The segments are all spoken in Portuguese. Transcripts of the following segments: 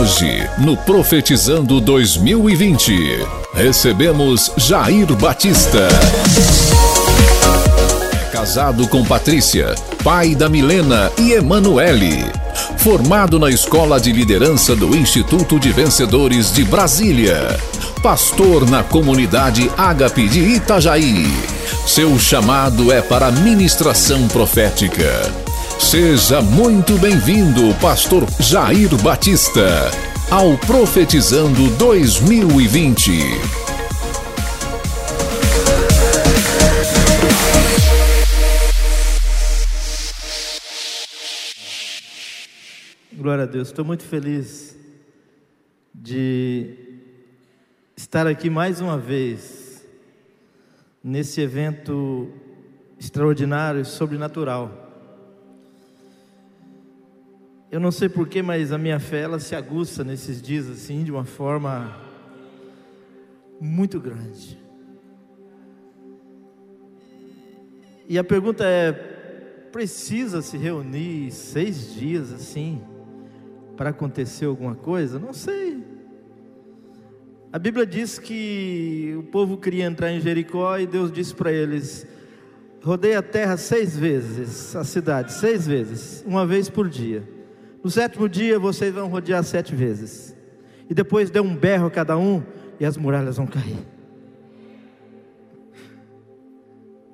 Hoje, no Profetizando 2020, recebemos Jair Batista. É casado com Patrícia, pai da Milena e Emanuele. Formado na Escola de Liderança do Instituto de Vencedores de Brasília. Pastor na comunidade Ágape de Itajaí. Seu chamado é para ministração profética. Seja muito bem-vindo, Pastor Jair Batista, ao Profetizando 2020. Glória a Deus, estou muito feliz de estar aqui mais uma vez nesse evento extraordinário e sobrenatural eu não sei porquê, mas a minha fé ela se aguça nesses dias assim de uma forma muito grande. E a pergunta é: precisa se reunir seis dias assim para acontecer alguma coisa? Não sei. A Bíblia diz que o povo queria entrar em Jericó e Deus disse para eles: rodeia a terra seis vezes, a cidade, seis vezes, uma vez por dia. No sétimo dia vocês vão rodear sete vezes. E depois dê um berro a cada um e as muralhas vão cair.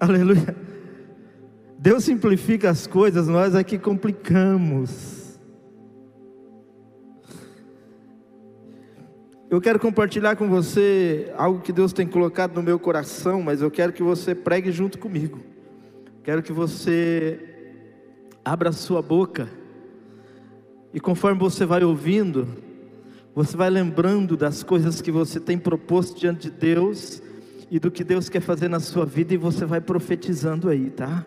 Aleluia. Deus simplifica as coisas, nós aqui complicamos. Eu quero compartilhar com você algo que Deus tem colocado no meu coração, mas eu quero que você pregue junto comigo. Quero que você abra sua boca e conforme você vai ouvindo, você vai lembrando das coisas que você tem proposto diante de Deus e do que Deus quer fazer na sua vida e você vai profetizando aí, tá?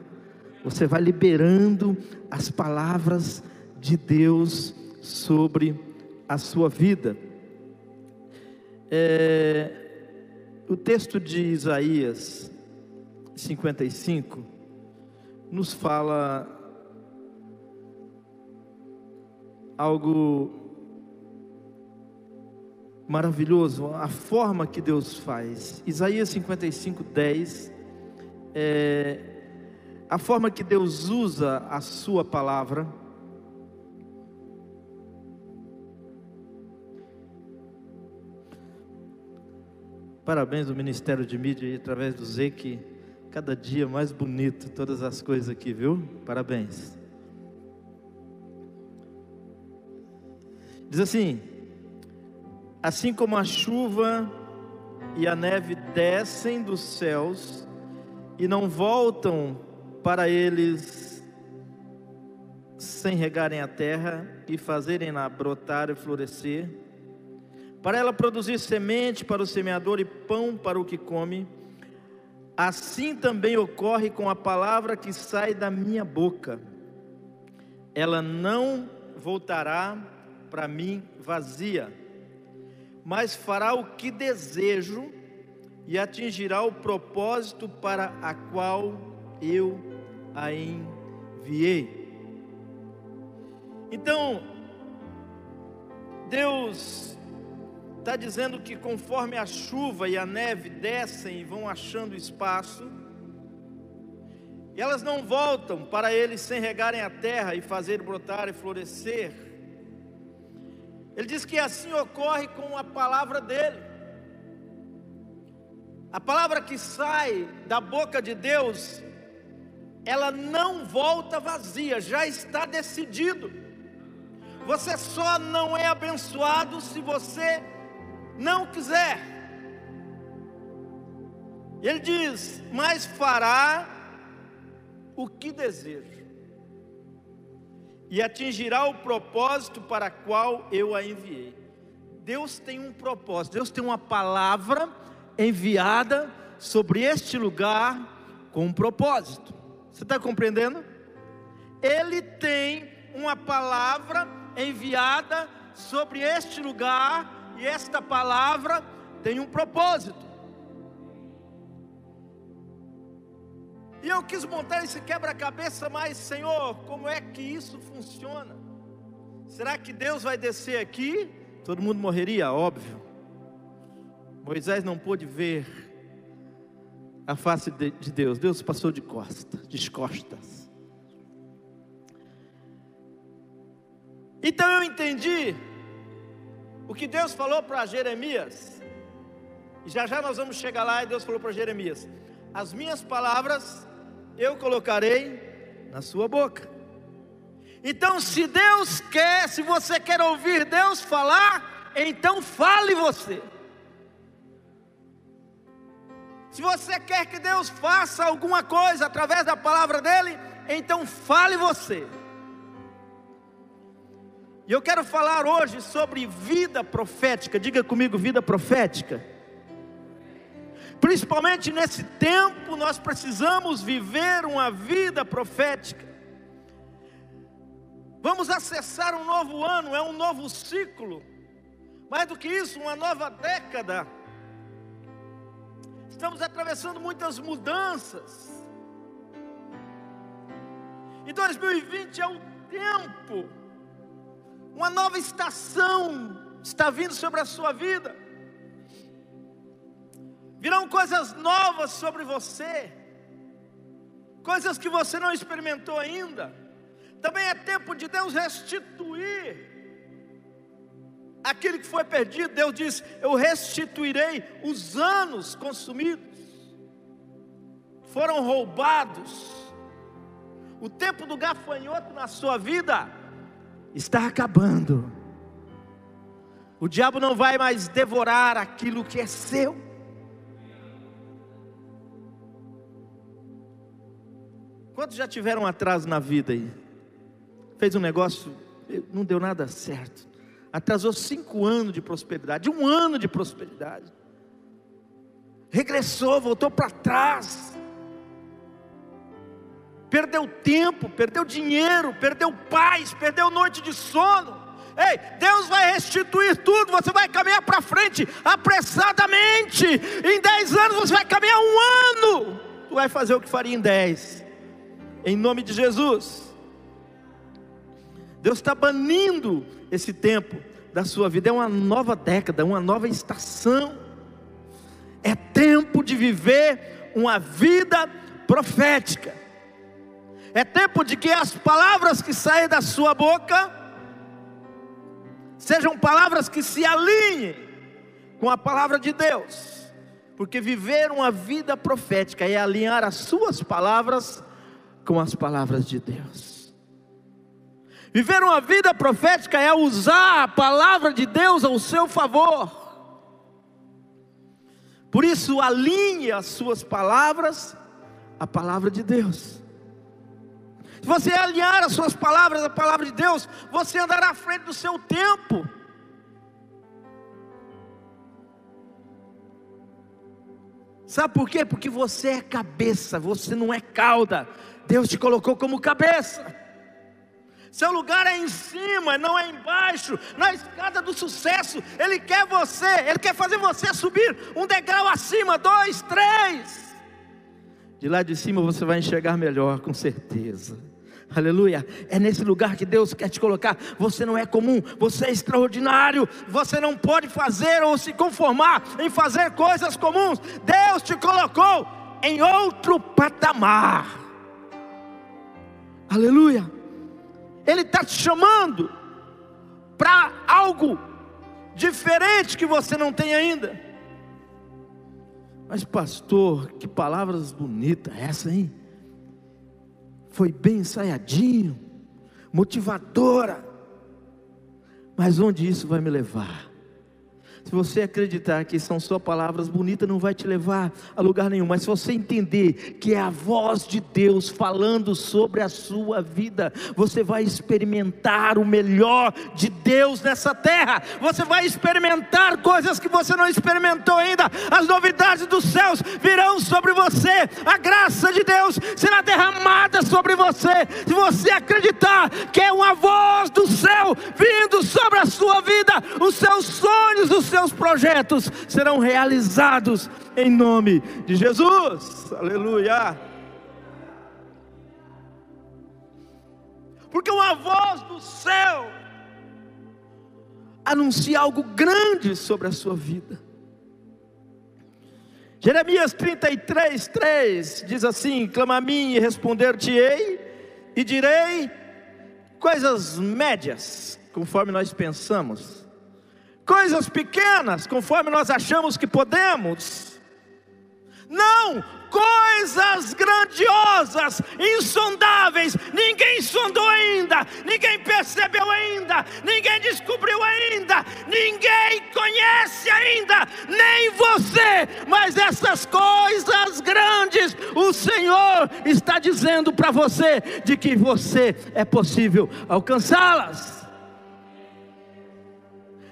Você vai liberando as palavras de Deus sobre a sua vida. É, o texto de Isaías 55 nos fala algo maravilhoso, a forma que Deus faz. Isaías 55, 10, é, a forma que Deus usa a Sua palavra. Parabéns ao Ministério de Mídia através do ZEC, cada dia mais bonito, todas as coisas aqui, viu? Parabéns. Diz assim: Assim como a chuva e a neve descem dos céus e não voltam para eles sem regarem a terra e fazerem-na brotar e florescer, para ela produzir semente para o semeador e pão para o que come, assim também ocorre com a palavra que sai da minha boca. Ela não voltará para mim vazia, mas fará o que desejo e atingirá o propósito para a qual eu a enviei. Então, Deus está dizendo que conforme a chuva e a neve descem e vão achando espaço, e elas não voltam para eles sem regarem a terra e fazer brotar e florescer, ele diz que assim ocorre com a palavra dele. A palavra que sai da boca de Deus, ela não volta vazia, já está decidido. Você só não é abençoado se você não quiser. Ele diz: Mas fará o que deseja e atingirá o propósito para qual eu a enviei. Deus tem um propósito, Deus tem uma palavra enviada sobre este lugar com um propósito. Você está compreendendo? Ele tem uma palavra enviada sobre este lugar e esta palavra tem um propósito. E eu quis montar esse quebra-cabeça, mas Senhor, como é que isso funciona? Será que Deus vai descer aqui Todo mundo morreria, óbvio. Moisés não pôde ver a face de Deus. Deus passou de costas, de costas. Então eu entendi o que Deus falou para Jeremias. E já já nós vamos chegar lá e Deus falou para Jeremias: As minhas palavras eu colocarei na sua boca. Então, se Deus quer, se você quer ouvir Deus falar, então fale você. Se você quer que Deus faça alguma coisa através da palavra dele, então fale você. E eu quero falar hoje sobre vida profética. Diga comigo, vida profética. Principalmente nesse tempo, nós precisamos viver uma vida profética. Vamos acessar um novo ano, é um novo ciclo. Mais do que isso, uma nova década. Estamos atravessando muitas mudanças. E 2020 é o tempo uma nova estação está vindo sobre a sua vida. Virão coisas novas sobre você, coisas que você não experimentou ainda. Também é tempo de Deus restituir aquilo que foi perdido. Deus diz: Eu restituirei os anos consumidos, foram roubados. O tempo do gafanhoto na sua vida está acabando. O diabo não vai mais devorar aquilo que é seu. Quantos já tiveram atraso na vida aí? Fez um negócio, não deu nada certo. Atrasou cinco anos de prosperidade, um ano de prosperidade. Regressou, voltou para trás perdeu tempo, perdeu dinheiro, perdeu paz, perdeu noite de sono. Ei, Deus vai restituir tudo, você vai caminhar para frente apressadamente. Em dez anos você vai caminhar um ano. Tu vai fazer o que faria em dez. Em nome de Jesus. Deus está banindo esse tempo da sua vida. É uma nova década, uma nova estação. É tempo de viver uma vida profética. É tempo de que as palavras que saem da sua boca sejam palavras que se alinhem com a palavra de Deus. Porque viver uma vida profética é alinhar as suas palavras com as palavras de Deus. Viver uma vida profética é usar a palavra de Deus ao seu favor. Por isso, alinhe as suas palavras à palavra de Deus. Se você alinhar as suas palavras à palavra de Deus, você andará à frente do seu tempo. Sabe por quê? Porque você é cabeça, você não é cauda. Deus te colocou como cabeça. Seu lugar é em cima, não é embaixo, na escada do sucesso. Ele quer você, Ele quer fazer você subir um degrau acima, dois, três. De lá de cima você vai enxergar melhor, com certeza. Aleluia. É nesse lugar que Deus quer te colocar. Você não é comum, você é extraordinário. Você não pode fazer ou se conformar em fazer coisas comuns. Deus te colocou em outro patamar. Aleluia. Ele está te chamando para algo diferente que você não tem ainda. Mas, pastor, que palavras bonitas essa, hein? foi bem ensaiadinho, motivadora. Mas onde isso vai me levar? Se você acreditar que são só palavras bonitas, não vai te levar a lugar nenhum. Mas se você entender que é a voz de Deus falando sobre a sua vida, você vai experimentar o melhor de Deus nessa terra. Você vai experimentar coisas que você não experimentou ainda. As novidades dos céus virão sobre você. A graça de Deus será derramada sobre você. Se você acreditar que é uma voz do céu vindo sobre a sua vida, os seus sonhos, os seus projetos serão realizados em nome de Jesus. Aleluia. Porque uma voz do céu anuncia algo grande sobre a sua vida. Jeremias 33, 3 diz assim: Clama a mim e responder-te-ei, e direi coisas médias, conforme nós pensamos, coisas pequenas, conforme nós achamos que podemos. Não, coisas grandiosas, insondáveis, ninguém sondou ainda, ninguém percebeu ainda, ninguém descobriu ainda, ninguém conhece ainda, nem você, mas essas coisas grandes, o Senhor está dizendo para você de que você é possível alcançá-las.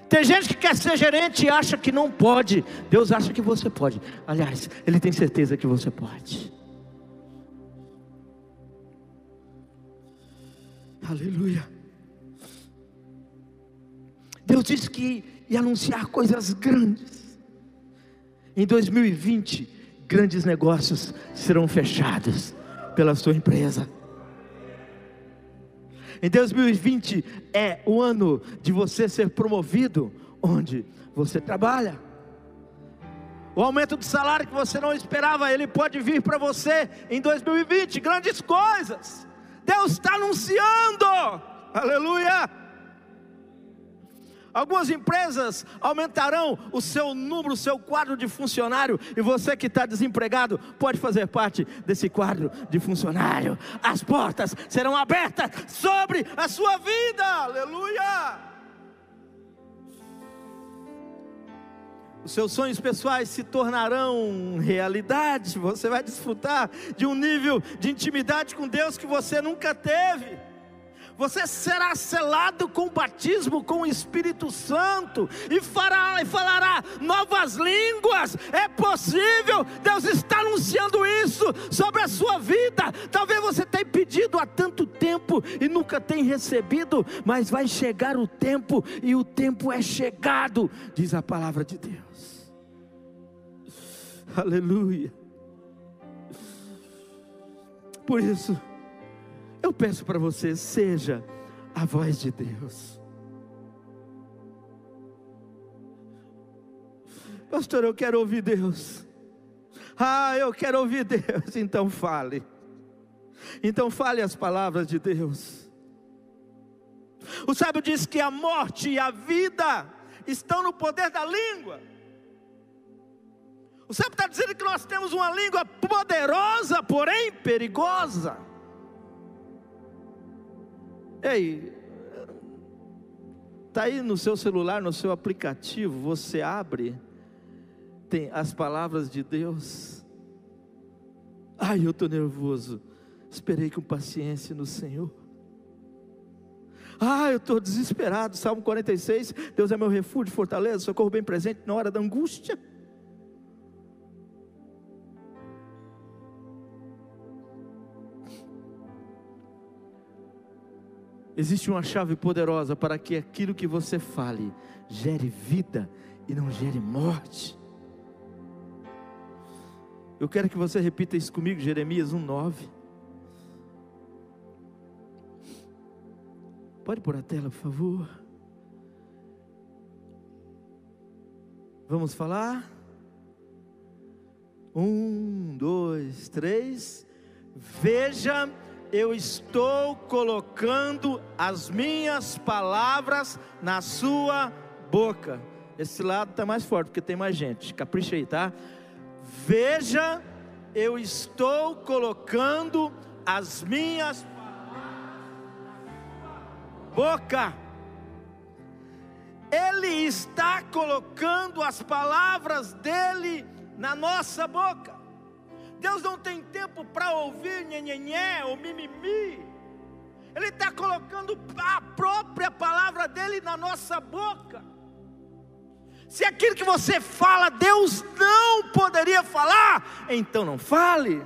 Tem gente que quer ser gerente e acha que não pode. Deus acha que você pode. Aliás, Ele tem certeza que você pode. Aleluia. Deus disse que ia anunciar coisas grandes. Em 2020, grandes negócios serão fechados pela sua empresa. Em 2020 é o ano de você ser promovido onde você trabalha. O aumento do salário que você não esperava, ele pode vir para você em 2020. Grandes coisas. Deus está anunciando. Aleluia. Algumas empresas aumentarão o seu número, o seu quadro de funcionário, e você que está desempregado pode fazer parte desse quadro de funcionário. As portas serão abertas sobre a sua vida, aleluia. Os seus sonhos pessoais se tornarão realidade, você vai desfrutar de um nível de intimidade com Deus que você nunca teve você será selado com o batismo com o Espírito Santo e, fará, e falará novas línguas. É possível, Deus está anunciando isso sobre a sua vida. Talvez você tenha pedido há tanto tempo e nunca tenha recebido, mas vai chegar o tempo e o tempo é chegado, diz a palavra de Deus. Aleluia. Por isso, eu peço para você, seja a voz de Deus. Pastor, eu quero ouvir Deus. Ah, eu quero ouvir Deus. Então fale. Então fale as palavras de Deus. O sábio diz que a morte e a vida estão no poder da língua. O sábio está dizendo que nós temos uma língua poderosa, porém perigosa. Ei, está aí no seu celular, no seu aplicativo, você abre, tem as palavras de Deus. Ai, eu estou nervoso. Esperei com paciência no Senhor. Ah, eu estou desesperado. Salmo 46: Deus é meu refúgio, fortaleza, socorro bem presente na hora da angústia. Existe uma chave poderosa para que aquilo que você fale gere vida e não gere morte. Eu quero que você repita isso comigo, Jeremias 1:9. Pode pôr a tela, por favor. Vamos falar? Um, dois, três. Veja eu estou colocando as minhas palavras na sua boca. Esse lado está mais forte, porque tem mais gente. Capricha aí, tá? Veja, eu estou colocando as minhas boca. Ele está colocando as palavras dele na nossa boca. Deus não tem tempo para ouvir nhenhenhé ou mimimi. Ele está colocando a própria palavra dele na nossa boca. Se aquilo que você fala, Deus não poderia falar, então não fale.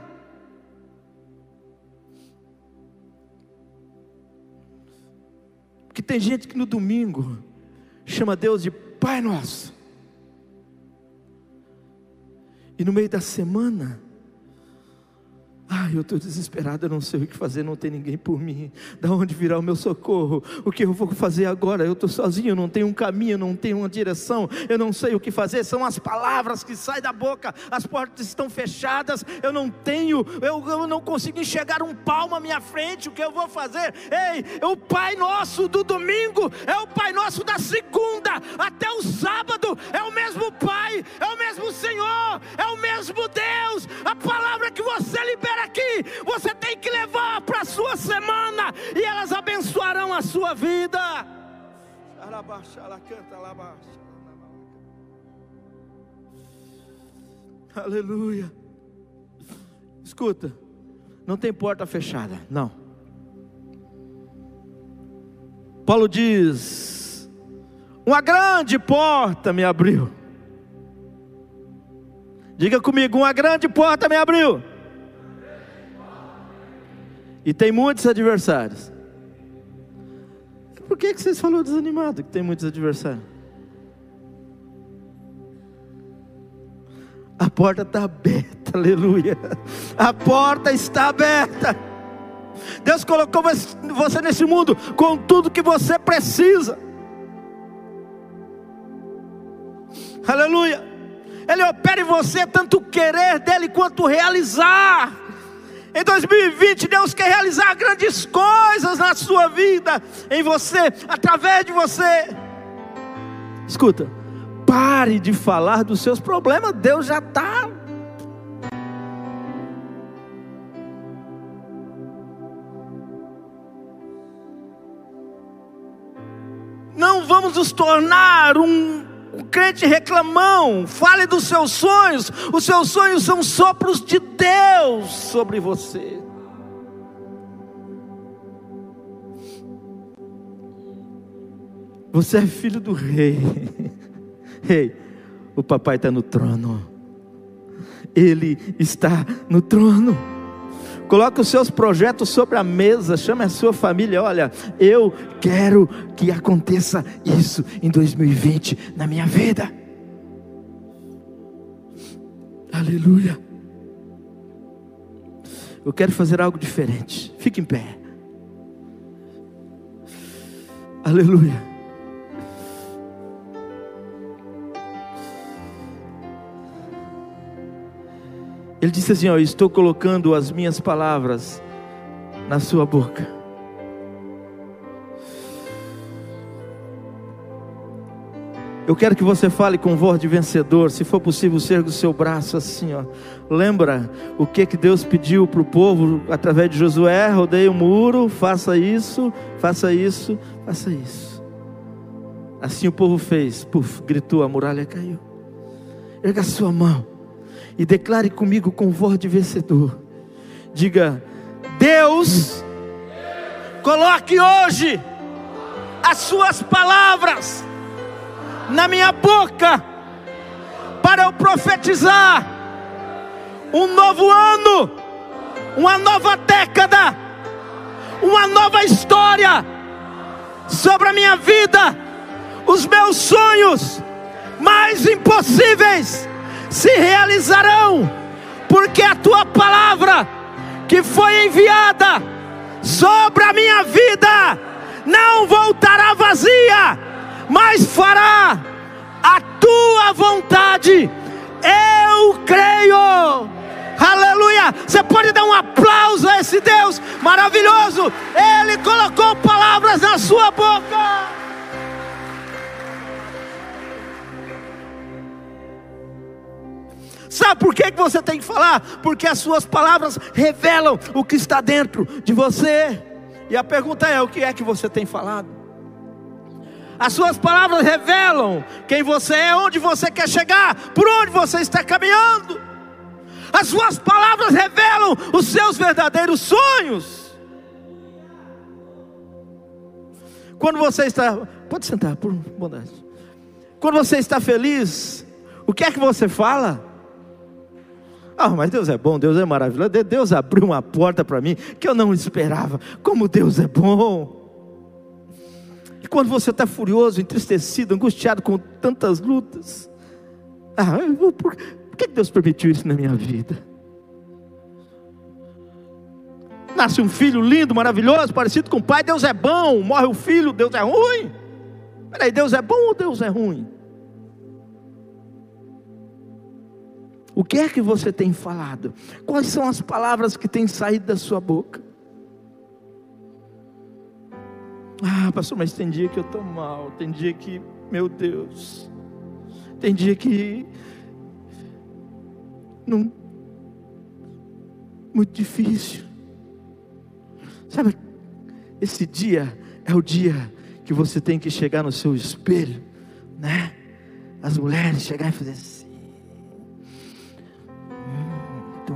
Porque tem gente que no domingo chama Deus de Pai Nosso. E no meio da semana, Ai, eu estou desesperado, eu não sei o que fazer, não tem ninguém por mim. Da onde virá o meu socorro? O que eu vou fazer agora? Eu estou sozinho, não tenho um caminho, não tenho uma direção, eu não sei o que fazer. São as palavras que saem da boca, as portas estão fechadas, eu não tenho, eu, eu não consigo enxergar um palmo à minha frente. O que eu vou fazer? Ei, o Pai Nosso do domingo é o Pai Nosso da segunda até o sábado, é o mesmo Pai, é o mesmo Senhor, é o mesmo Deus. A palavra que você libera aqui, você tem que levar para a sua semana e elas abençoarão a sua vida. Aleluia. Escuta, não tem porta fechada, não. Paulo diz: Uma grande porta me abriu. Diga comigo, uma grande porta me abriu. E tem muitos adversários. Por que, que vocês falaram desanimado que tem muitos adversários? A porta está aberta, aleluia. A porta está aberta. Deus colocou você nesse mundo com tudo que você precisa. Aleluia. Ele opera em você tanto o querer dele quanto realizar. Em 2020, Deus quer realizar grandes coisas na sua vida, em você, através de você. Escuta, pare de falar dos seus problemas, Deus já está. Não vamos nos tornar um crente reclamão, fale dos seus sonhos. Os seus sonhos são sopros de Deus sobre você. Você é filho do rei. Rei, o papai está no trono. Ele está no trono. Coloque os seus projetos sobre a mesa, chame a sua família. Olha, eu quero que aconteça isso em 2020 na minha vida. Aleluia. Eu quero fazer algo diferente. Fique em pé. Aleluia. Ele disse assim: ó, Estou colocando as minhas palavras na sua boca. Eu quero que você fale com voz de vencedor. Se for possível, erga o seu braço assim, ó. Lembra o que que Deus pediu para o povo através de Josué? Rodeie o muro, faça isso, faça isso, faça isso. Assim o povo fez. Puf, gritou, a muralha caiu. Erga a sua mão e declare comigo com voz de vencedor. Diga: Deus, coloque hoje as suas palavras na minha boca para eu profetizar um novo ano, uma nova década, uma nova história sobre a minha vida, os meus sonhos mais impossíveis se realizarão, porque a tua palavra que foi enviada sobre a minha vida não voltará vazia, mas fará a tua vontade. Eu creio. Aleluia! Você pode dar um aplauso a esse Deus maravilhoso. Ele colocou palavras na sua boca. Sabe por que você tem que falar? Porque as suas palavras revelam o que está dentro de você. E a pergunta é: o que é que você tem falado? As suas palavras revelam quem você é, onde você quer chegar, por onde você está caminhando. As suas palavras revelam os seus verdadeiros sonhos. Quando você está, pode sentar, por bondade. Quando você está feliz, o que é que você fala? Ah, mas Deus é bom, Deus é maravilhoso. Deus abriu uma porta para mim que eu não esperava. Como Deus é bom. E quando você está furioso, entristecido, angustiado com tantas lutas, ah, por, por que Deus permitiu isso na minha vida? Nasce um filho lindo, maravilhoso, parecido com o pai, Deus é bom. Morre o filho, Deus é ruim. Peraí, Deus é bom ou Deus é ruim? O que é que você tem falado? Quais são as palavras que têm saído da sua boca? Ah, pastor, mas tem dia que eu estou mal, tem dia que, meu Deus, tem dia que não muito difícil. Sabe, esse dia é o dia que você tem que chegar no seu espelho, né? As mulheres chegar e fazer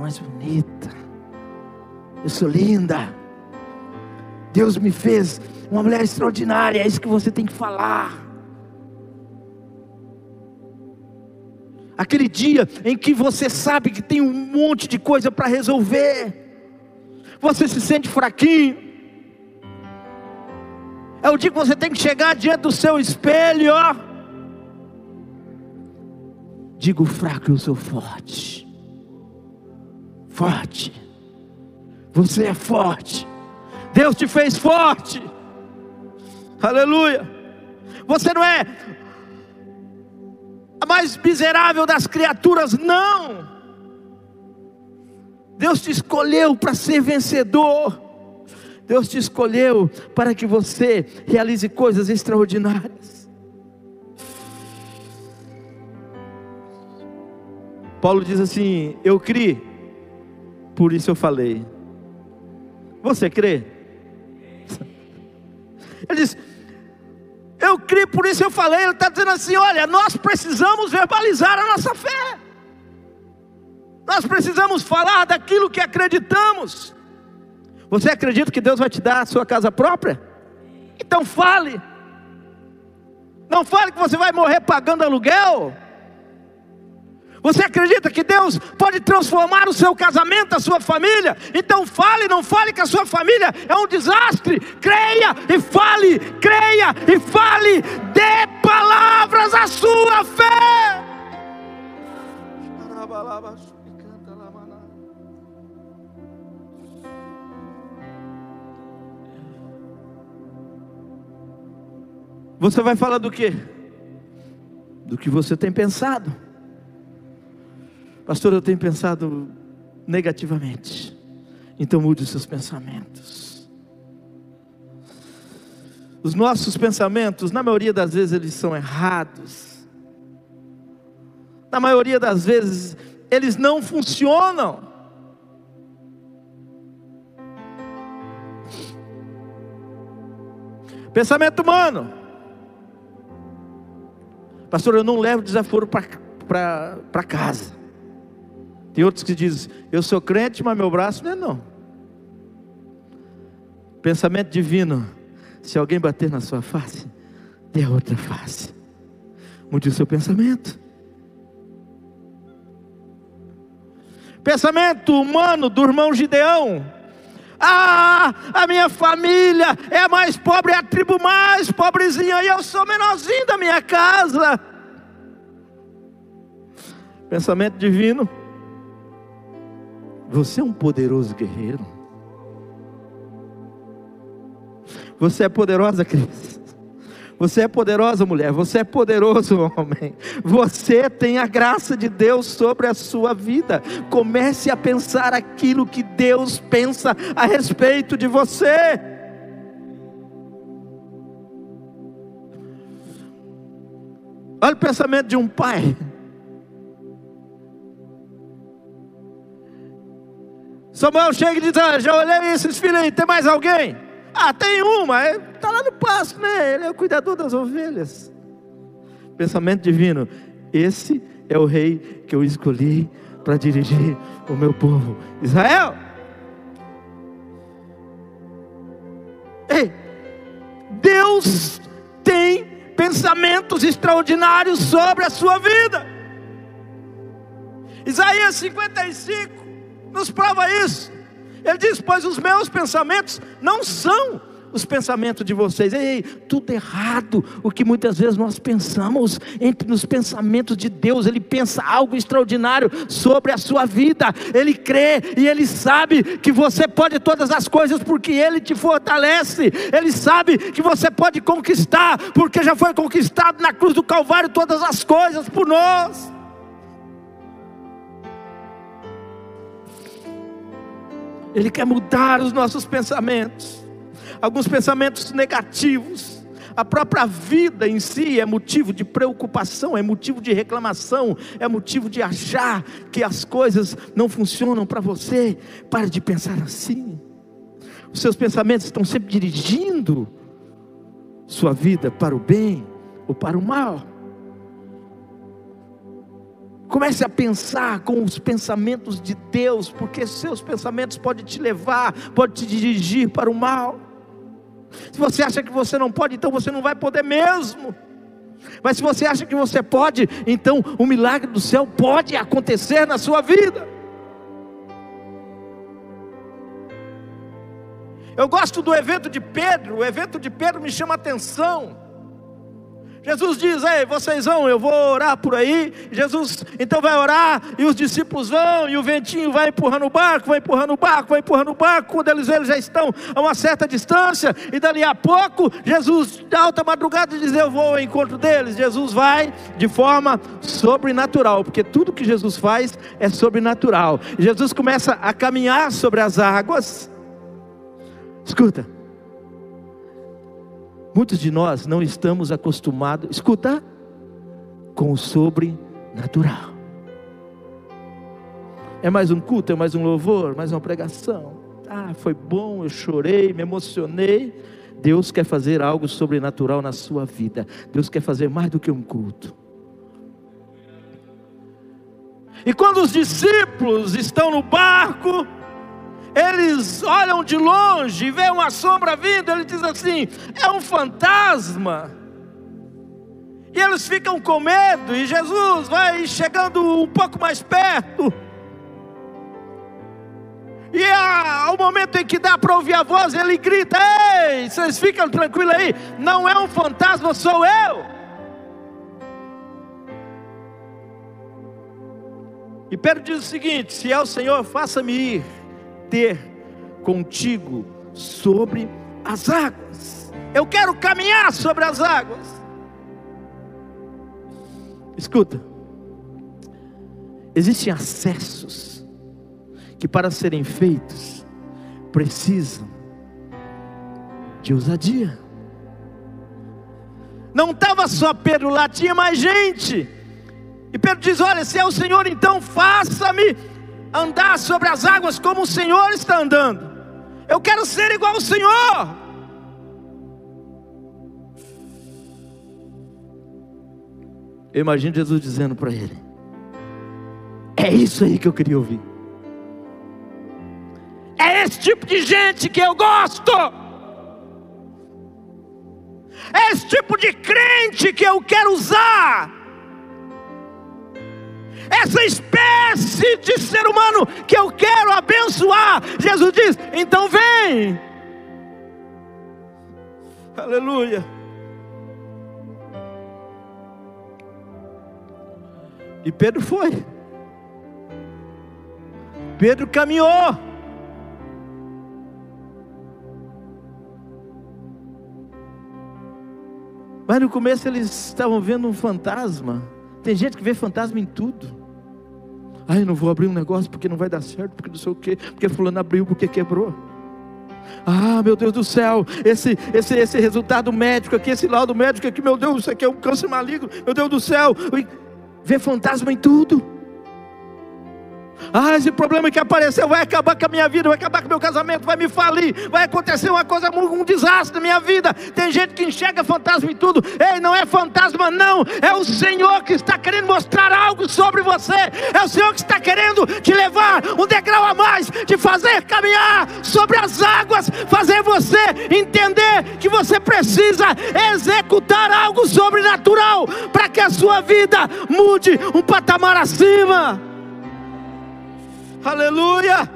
mais bonita. Eu sou linda. Deus me fez uma mulher extraordinária. É isso que você tem que falar. Aquele dia em que você sabe que tem um monte de coisa para resolver. Você se sente fraquinho. É o dia que você tem que chegar diante do seu espelho. Digo fraco, eu sou forte. Forte. Você é forte. Deus te fez forte. Aleluia. Você não é a mais miserável das criaturas, não. Deus te escolheu para ser vencedor. Deus te escolheu para que você realize coisas extraordinárias. Paulo diz assim: Eu criei, por isso eu falei. Você crê? Ele diz: Eu criei, por isso eu falei. Ele está dizendo assim: Olha, nós precisamos verbalizar a nossa fé. Nós precisamos falar daquilo que acreditamos. Você acredita que Deus vai te dar a sua casa própria? Então fale. Não fale que você vai morrer pagando aluguel. Você acredita que Deus pode transformar o seu casamento, a sua família? Então fale, não fale que a sua família é um desastre. Creia e fale, creia e fale. Dê palavras à sua fé. Você vai falar do que? Do que você tem pensado. Pastor, eu tenho pensado negativamente. Então mude os seus pensamentos. Os nossos pensamentos, na maioria das vezes, eles são errados. Na maioria das vezes, eles não funcionam. Pensamento humano. Pastor, eu não levo desaforo para casa. Tem outros que dizem, eu sou crente, mas meu braço não é não. Pensamento divino. Se alguém bater na sua face, dê outra face. Mude o seu pensamento. Pensamento humano do irmão Gideão. Ah, a minha família é mais pobre, é a tribo mais pobrezinha, e eu sou menorzinho da minha casa. Pensamento divino. Você é um poderoso guerreiro. Você é poderosa, Cris. Você é poderosa, mulher. Você é poderoso, homem. Você tem a graça de Deus sobre a sua vida. Comece a pensar aquilo que Deus pensa a respeito de você. Olha o pensamento de um pai. Samuel chega e diz: ah, Já olhei esses filhos aí, tem mais alguém? Ah, tem uma, está lá no pasto, né? Ele é o cuidador das ovelhas. Pensamento divino: Esse é o rei que eu escolhi para dirigir o meu povo, Israel. Ei, Deus tem pensamentos extraordinários sobre a sua vida. Isaías 55 nos prova isso. Ele diz: Pois os meus pensamentos não são os pensamentos de vocês. Ei, tudo errado. O que muitas vezes nós pensamos entre nos pensamentos de Deus, Ele pensa algo extraordinário sobre a sua vida. Ele crê e Ele sabe que você pode todas as coisas porque Ele te fortalece. Ele sabe que você pode conquistar porque já foi conquistado na cruz do Calvário todas as coisas por nós. Ele quer mudar os nossos pensamentos, alguns pensamentos negativos. A própria vida em si é motivo de preocupação, é motivo de reclamação, é motivo de achar que as coisas não funcionam para você. Pare de pensar assim. Os seus pensamentos estão sempre dirigindo sua vida para o bem ou para o mal. Comece a pensar com os pensamentos de Deus, porque seus pensamentos podem te levar, podem te dirigir para o mal. Se você acha que você não pode, então você não vai poder mesmo. Mas se você acha que você pode, então o milagre do céu pode acontecer na sua vida. Eu gosto do evento de Pedro, o evento de Pedro me chama atenção. Jesus diz: Ei, vocês vão, eu vou orar por aí. Jesus então vai orar, e os discípulos vão, e o ventinho vai empurrando o barco, vai empurrando o barco, vai empurrando o barco. Quando eles, eles já estão a uma certa distância, e dali a pouco, Jesus, de alta madrugada, diz: Eu vou ao encontro deles. Jesus vai de forma sobrenatural, porque tudo que Jesus faz é sobrenatural. Jesus começa a caminhar sobre as águas. Escuta, Muitos de nós não estamos acostumados, escuta, com o sobrenatural. É mais um culto, é mais um louvor, mais uma pregação. Ah, foi bom, eu chorei, me emocionei. Deus quer fazer algo sobrenatural na sua vida. Deus quer fazer mais do que um culto. E quando os discípulos estão no barco, eles olham de longe e veem uma sombra vindo, ele diz assim: é um fantasma. E eles ficam com medo, e Jesus vai chegando um pouco mais perto. E ao momento em que dá para ouvir a voz, ele grita: Ei, vocês ficam tranquilos aí, não é um fantasma, sou eu. E Pedro diz o seguinte: Se é o Senhor, faça-me ir ter contigo sobre as águas. Eu quero caminhar sobre as águas. Escuta, existem acessos que, para serem feitos, precisam de ousadia. Não estava só Pedro lá, tinha mais gente. E Pedro diz: Olha, se é o Senhor, então faça-me andar sobre as águas como o Senhor está andando. Eu quero ser igual ao Senhor. Eu imagino Jesus dizendo para ele: É isso aí que eu queria ouvir. É esse tipo de gente que eu gosto. É esse tipo de crente que eu quero usar essa espécie de ser humano que eu quero abençoar. Jesus diz: então vem. Aleluia. E Pedro foi. Pedro caminhou. Mas no começo eles estavam vendo um fantasma. Tem gente que vê fantasma em tudo. Ai, eu não vou abrir um negócio porque não vai dar certo, porque não sei o quê, porque fulano abriu porque quebrou. Ah, meu Deus do céu, esse, esse, esse resultado médico aqui, esse laudo médico aqui, meu Deus, isso aqui é um câncer maligno, meu Deus do céu, vê fantasma em tudo. Ah, esse problema que apareceu vai acabar com a minha vida, vai acabar com meu casamento, vai me falir, vai acontecer uma coisa, um desastre na minha vida. Tem gente que enxerga fantasma em tudo. Ei, não é fantasma, não. É o Senhor que está querendo mostrar algo sobre você. É o Senhor que está querendo te levar um degrau a mais, te fazer caminhar sobre as águas, fazer você entender que você precisa executar algo sobrenatural para que a sua vida mude um patamar acima. Aleluia!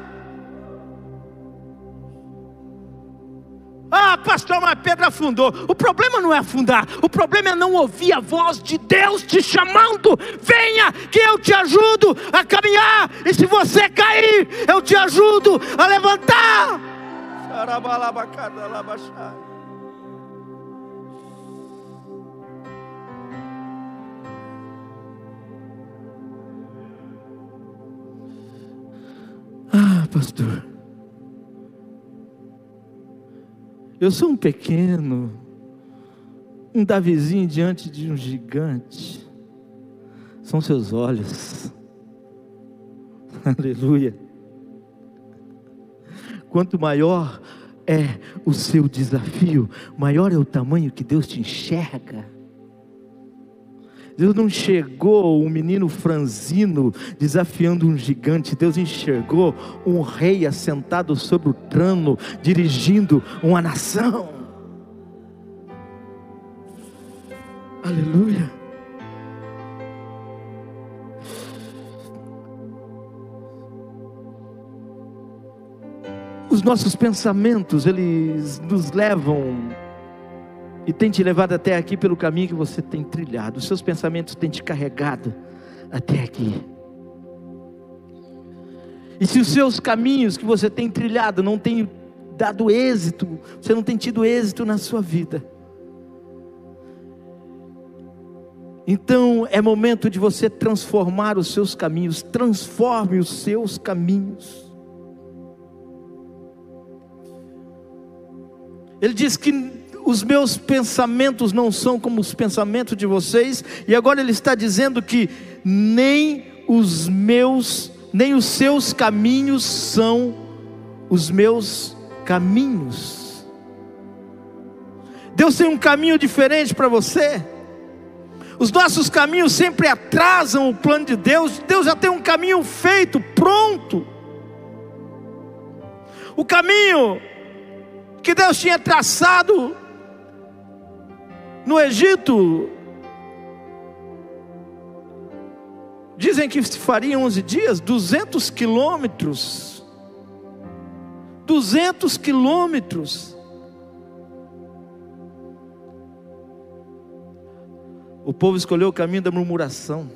Ah, pastor, mas Pedro afundou. O problema não é afundar, o problema é não ouvir a voz de Deus te chamando. Venha, que eu te ajudo a caminhar. E se você cair, eu te ajudo a levantar. Pastor. Eu sou um pequeno, um Davizinho diante de um gigante. São seus olhos. Aleluia. Quanto maior é o seu desafio, maior é o tamanho que Deus te enxerga. Deus não enxergou um menino franzino desafiando um gigante, Deus enxergou um rei assentado sobre o trono, dirigindo uma nação. Aleluia. Os nossos pensamentos, eles nos levam e tem te levado até aqui pelo caminho que você tem trilhado. Os seus pensamentos têm te carregado até aqui. E se os seus caminhos que você tem trilhado não têm dado êxito, você não tem tido êxito na sua vida, então é momento de você transformar os seus caminhos, transforme os seus caminhos. Ele diz que os meus pensamentos não são como os pensamentos de vocês, e agora ele está dizendo que nem os meus, nem os seus caminhos são os meus caminhos. Deus tem um caminho diferente para você. Os nossos caminhos sempre atrasam o plano de Deus. Deus já tem um caminho feito, pronto. O caminho que Deus tinha traçado no Egito, dizem que se faria 11 dias, 200 quilômetros. 200 quilômetros. O povo escolheu o caminho da murmuração.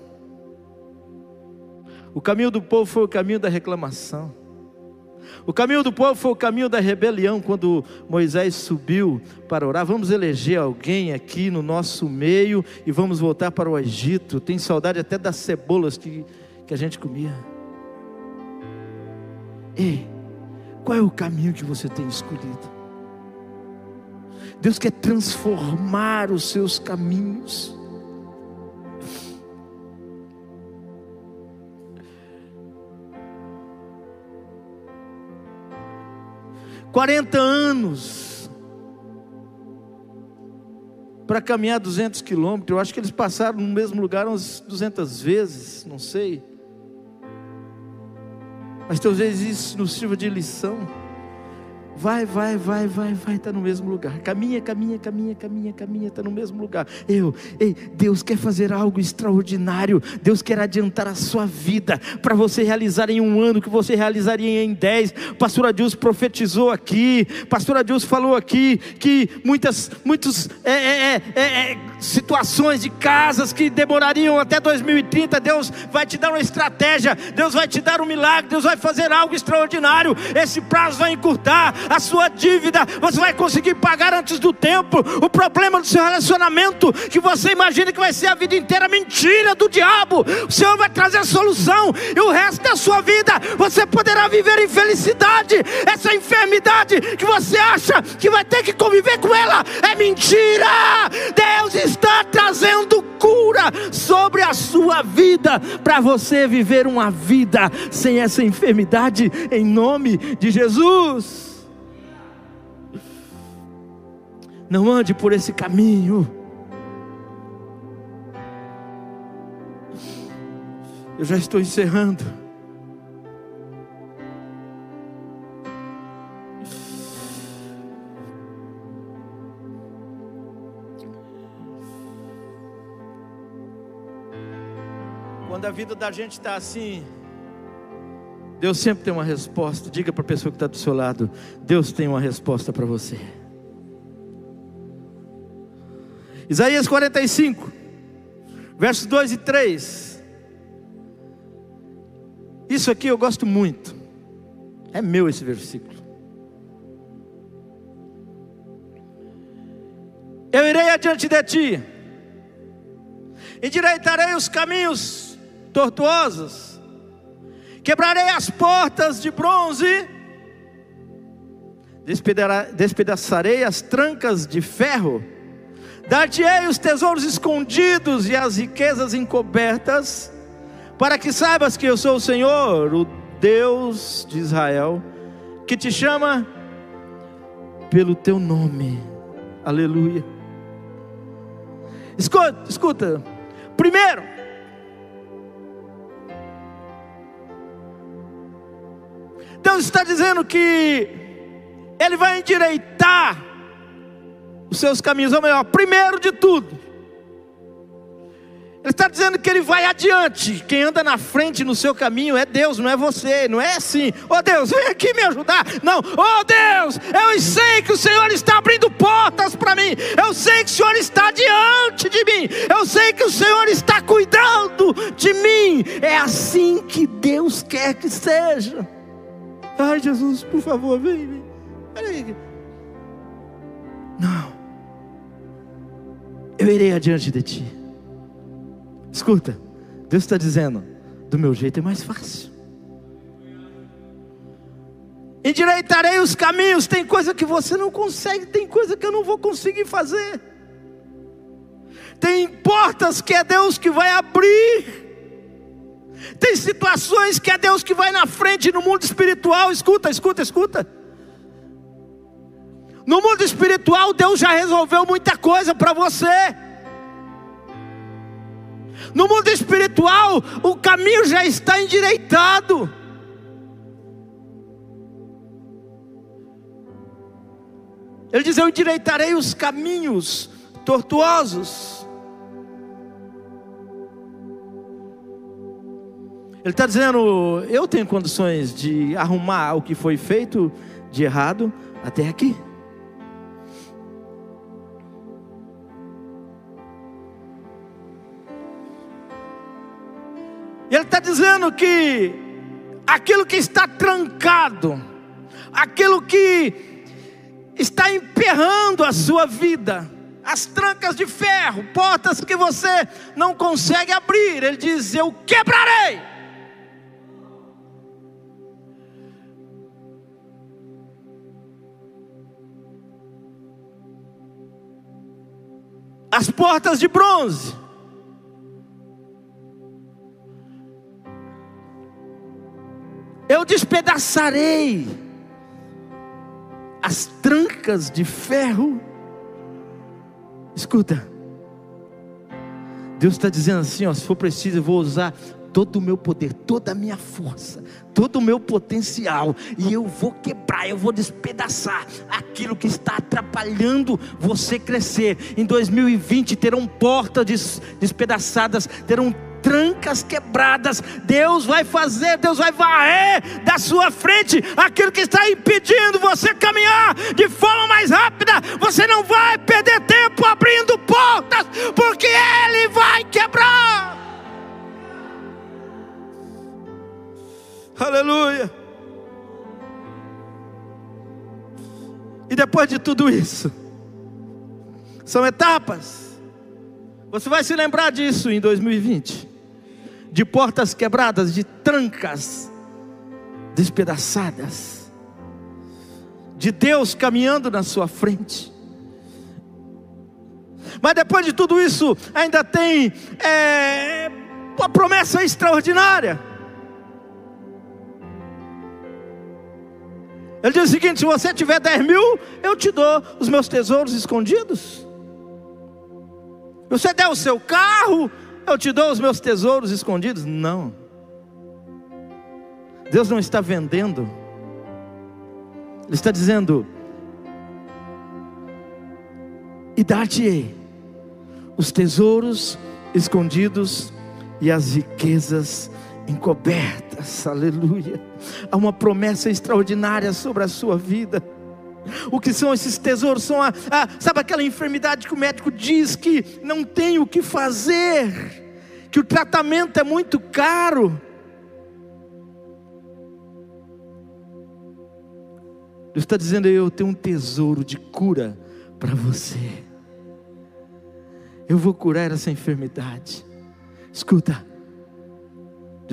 O caminho do povo foi o caminho da reclamação. O caminho do povo foi o caminho da rebelião quando Moisés subiu para orar. Vamos eleger alguém aqui no nosso meio e vamos voltar para o Egito. Tem saudade até das cebolas que, que a gente comia. Ei, qual é o caminho que você tem escolhido? Deus quer transformar os seus caminhos. 40 anos para caminhar 200 quilômetros. Eu acho que eles passaram no mesmo lugar umas 200 vezes, não sei. Mas talvez isso nos sirva de lição. Vai, vai, vai, vai, vai, está no mesmo lugar. Caminha, caminha, caminha, caminha, caminha, está no mesmo lugar. Eu, ei, Deus quer fazer algo extraordinário. Deus quer adiantar a sua vida para você realizar em um ano que você realizaria em dez. Pastor Adilson profetizou aqui. Pastor Adilson falou aqui que muitas, muitos é, é, é, é, situações de casas que demorariam até 2030. Deus vai te dar uma estratégia. Deus vai te dar um milagre. Deus vai fazer algo extraordinário. Esse prazo vai encurtar a sua dívida, você vai conseguir pagar antes do tempo. O problema do seu relacionamento, que você imagina que vai ser a vida inteira, mentira do diabo. O Senhor vai trazer a solução, e o resto da sua vida você poderá viver em felicidade. Essa enfermidade que você acha que vai ter que conviver com ela é mentira. Deus trazendo cura sobre a sua vida, para você viver uma vida sem essa enfermidade, em nome de Jesus. Não ande por esse caminho. Eu já estou encerrando. Quando a vida da gente está assim, Deus sempre tem uma resposta. Diga para a pessoa que está do seu lado: Deus tem uma resposta para você. Isaías 45, versos 2 e 3. Isso aqui eu gosto muito. É meu esse versículo. Eu irei adiante de ti, endireitarei os caminhos tortuosos, quebrarei as portas de bronze, despedaçarei as trancas de ferro, dar-te-ei os tesouros escondidos e as riquezas encobertas, para que saibas que eu sou o Senhor, o Deus de Israel, que te chama pelo teu nome. Aleluia. Escuta, escuta. Primeiro, Deus está dizendo que Ele vai endireitar os seus caminhos, ou melhor, primeiro de tudo, ele está dizendo que ele vai adiante. Quem anda na frente no seu caminho é Deus, não é você, não é assim. Oh Deus, vem aqui me ajudar. Não, oh Deus, eu sei que o Senhor está abrindo portas para mim. Eu sei que o Senhor está diante de mim. Eu sei que o Senhor está cuidando de mim. É assim que Deus quer que seja. Ai, Jesus, por favor, vem, vem. Peraí. Não. Eu irei adiante de ti. Escuta, Deus está dizendo: do meu jeito é mais fácil. Endireitarei os caminhos. Tem coisa que você não consegue, tem coisa que eu não vou conseguir fazer. Tem portas que é Deus que vai abrir. Tem situações que é Deus que vai na frente no mundo espiritual. Escuta, escuta, escuta. No mundo espiritual, Deus já resolveu muita coisa para você. No mundo espiritual, o caminho já está endireitado. Ele diz: Eu endireitarei os caminhos tortuosos. Ele está dizendo: Eu tenho condições de arrumar o que foi feito de errado até aqui. Ele está dizendo que aquilo que está trancado, aquilo que está emperrando a sua vida, as trancas de ferro, portas que você não consegue abrir, ele diz: Eu quebrarei. As portas de bronze, eu despedaçarei as trancas de ferro. Escuta, Deus está dizendo assim: ó, se for preciso, eu vou usar todo o meu poder, toda a minha força, todo o meu potencial, e eu vou quebrar, eu vou despedaçar aquilo que está atrapalhando você crescer. Em 2020 terão portas despedaçadas, terão trancas quebradas. Deus vai fazer, Deus vai varrer da sua frente aquilo que está impedindo você caminhar de forma mais rápida. Você não vai perder tempo abrindo portas, porque Ele vai quebrar. Aleluia. E depois de tudo isso, são etapas. Você vai se lembrar disso em 2020 de portas quebradas, de trancas despedaçadas, de Deus caminhando na sua frente. Mas depois de tudo isso, ainda tem é, uma promessa extraordinária. Ele diz o seguinte: se você tiver 10 mil, eu te dou os meus tesouros escondidos. Você der o seu carro, eu te dou os meus tesouros escondidos? Não. Deus não está vendendo. Ele está dizendo: E dar-te-ei os tesouros escondidos e as riquezas encobertas. Aleluia. Há uma promessa extraordinária sobre a sua vida. O que são esses tesouros? São a, a, sabe aquela enfermidade que o médico diz que não tem o que fazer, que o tratamento é muito caro. Deus está dizendo: Eu tenho um tesouro de cura para você. Eu vou curar essa enfermidade. Escuta,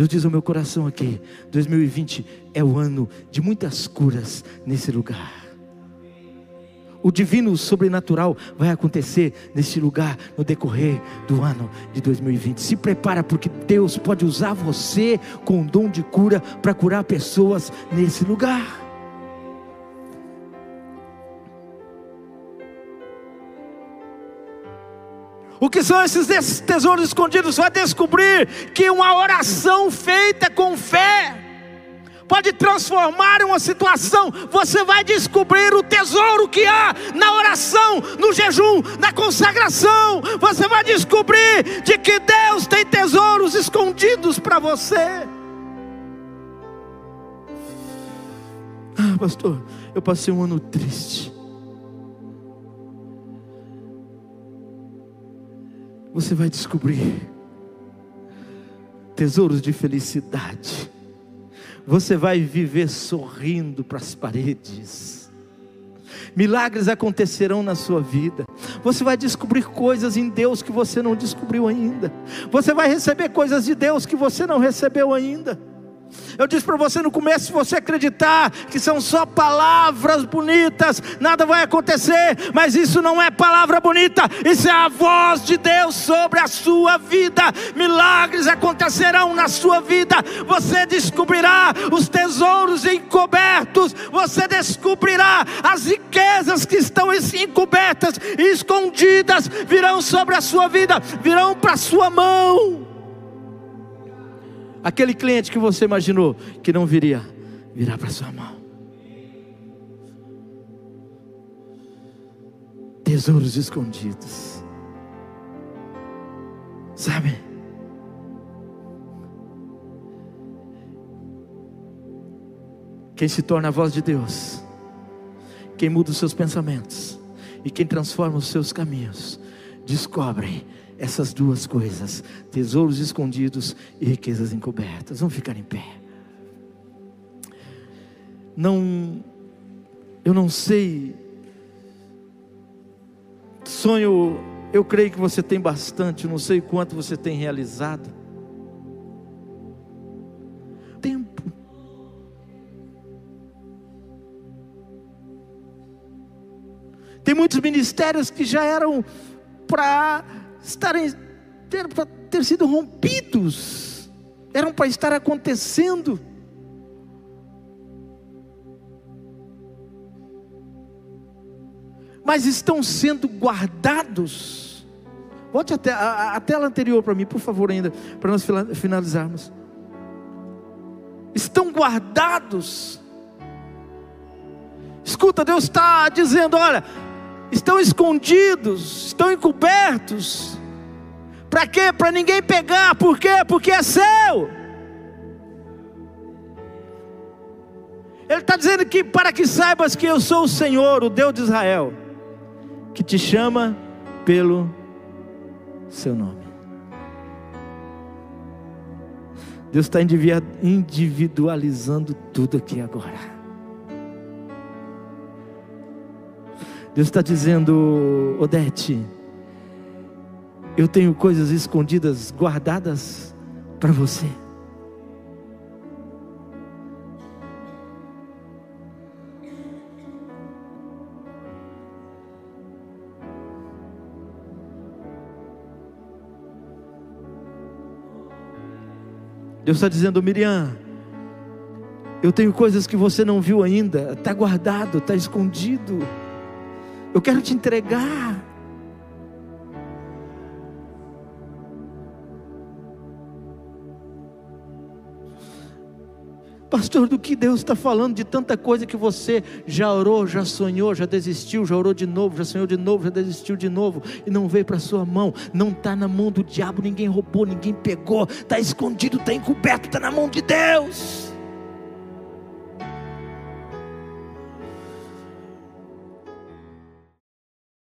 Deus diz ao meu coração aqui: 2020 é o ano de muitas curas nesse lugar. O divino sobrenatural vai acontecer nesse lugar no decorrer do ano de 2020. Se prepara porque Deus pode usar você com o dom de cura para curar pessoas nesse lugar. O que são esses tesouros escondidos? Vai descobrir que uma oração feita com fé pode transformar uma situação. Você vai descobrir o tesouro que há na oração, no jejum, na consagração. Você vai descobrir de que Deus tem tesouros escondidos para você. Ah, pastor, eu passei um ano triste. Você vai descobrir tesouros de felicidade. Você vai viver sorrindo para as paredes. Milagres acontecerão na sua vida. Você vai descobrir coisas em Deus que você não descobriu ainda. Você vai receber coisas de Deus que você não recebeu ainda. Eu disse para você no começo: se você acreditar que são só palavras bonitas, nada vai acontecer, mas isso não é palavra bonita, isso é a voz de Deus sobre a sua vida. Milagres acontecerão na sua vida, você descobrirá os tesouros encobertos, você descobrirá as riquezas que estão encobertas e escondidas, virão sobre a sua vida, virão para a sua mão. Aquele cliente que você imaginou que não viria, virá para sua mão. Tesouros escondidos. Sabe? Quem se torna a voz de Deus, quem muda os seus pensamentos e quem transforma os seus caminhos, descobre essas duas coisas: tesouros escondidos e riquezas encobertas. Vamos ficar em pé. Não, eu não sei. Sonho, eu creio que você tem bastante, não sei quanto você tem realizado. Tempo. Tem muitos ministérios que já eram para estarem ter, ter sido rompidos, eram para estar acontecendo. Mas estão sendo guardados. Volte até a, a tela anterior para mim, por favor, ainda, para nós finalizarmos. Estão guardados. Escuta, Deus está dizendo: olha, estão escondidos, estão encobertos. Para quê? Para ninguém pegar. Por quê? Porque é seu. Ele está dizendo que para que saibas que eu sou o Senhor, o Deus de Israel, que te chama pelo seu nome. Deus está individualizando tudo aqui agora. Deus está dizendo, Odete, eu tenho coisas escondidas, guardadas para você. Deus está dizendo, Miriam, eu tenho coisas que você não viu ainda, está guardado, está escondido. Eu quero te entregar. Pastor, do que Deus está falando, de tanta coisa que você já orou, já sonhou, já desistiu, já orou de novo, já sonhou de novo, já desistiu de novo e não veio para sua mão, não está na mão do diabo, ninguém roubou, ninguém pegou, está escondido, está encoberto, está na mão de Deus.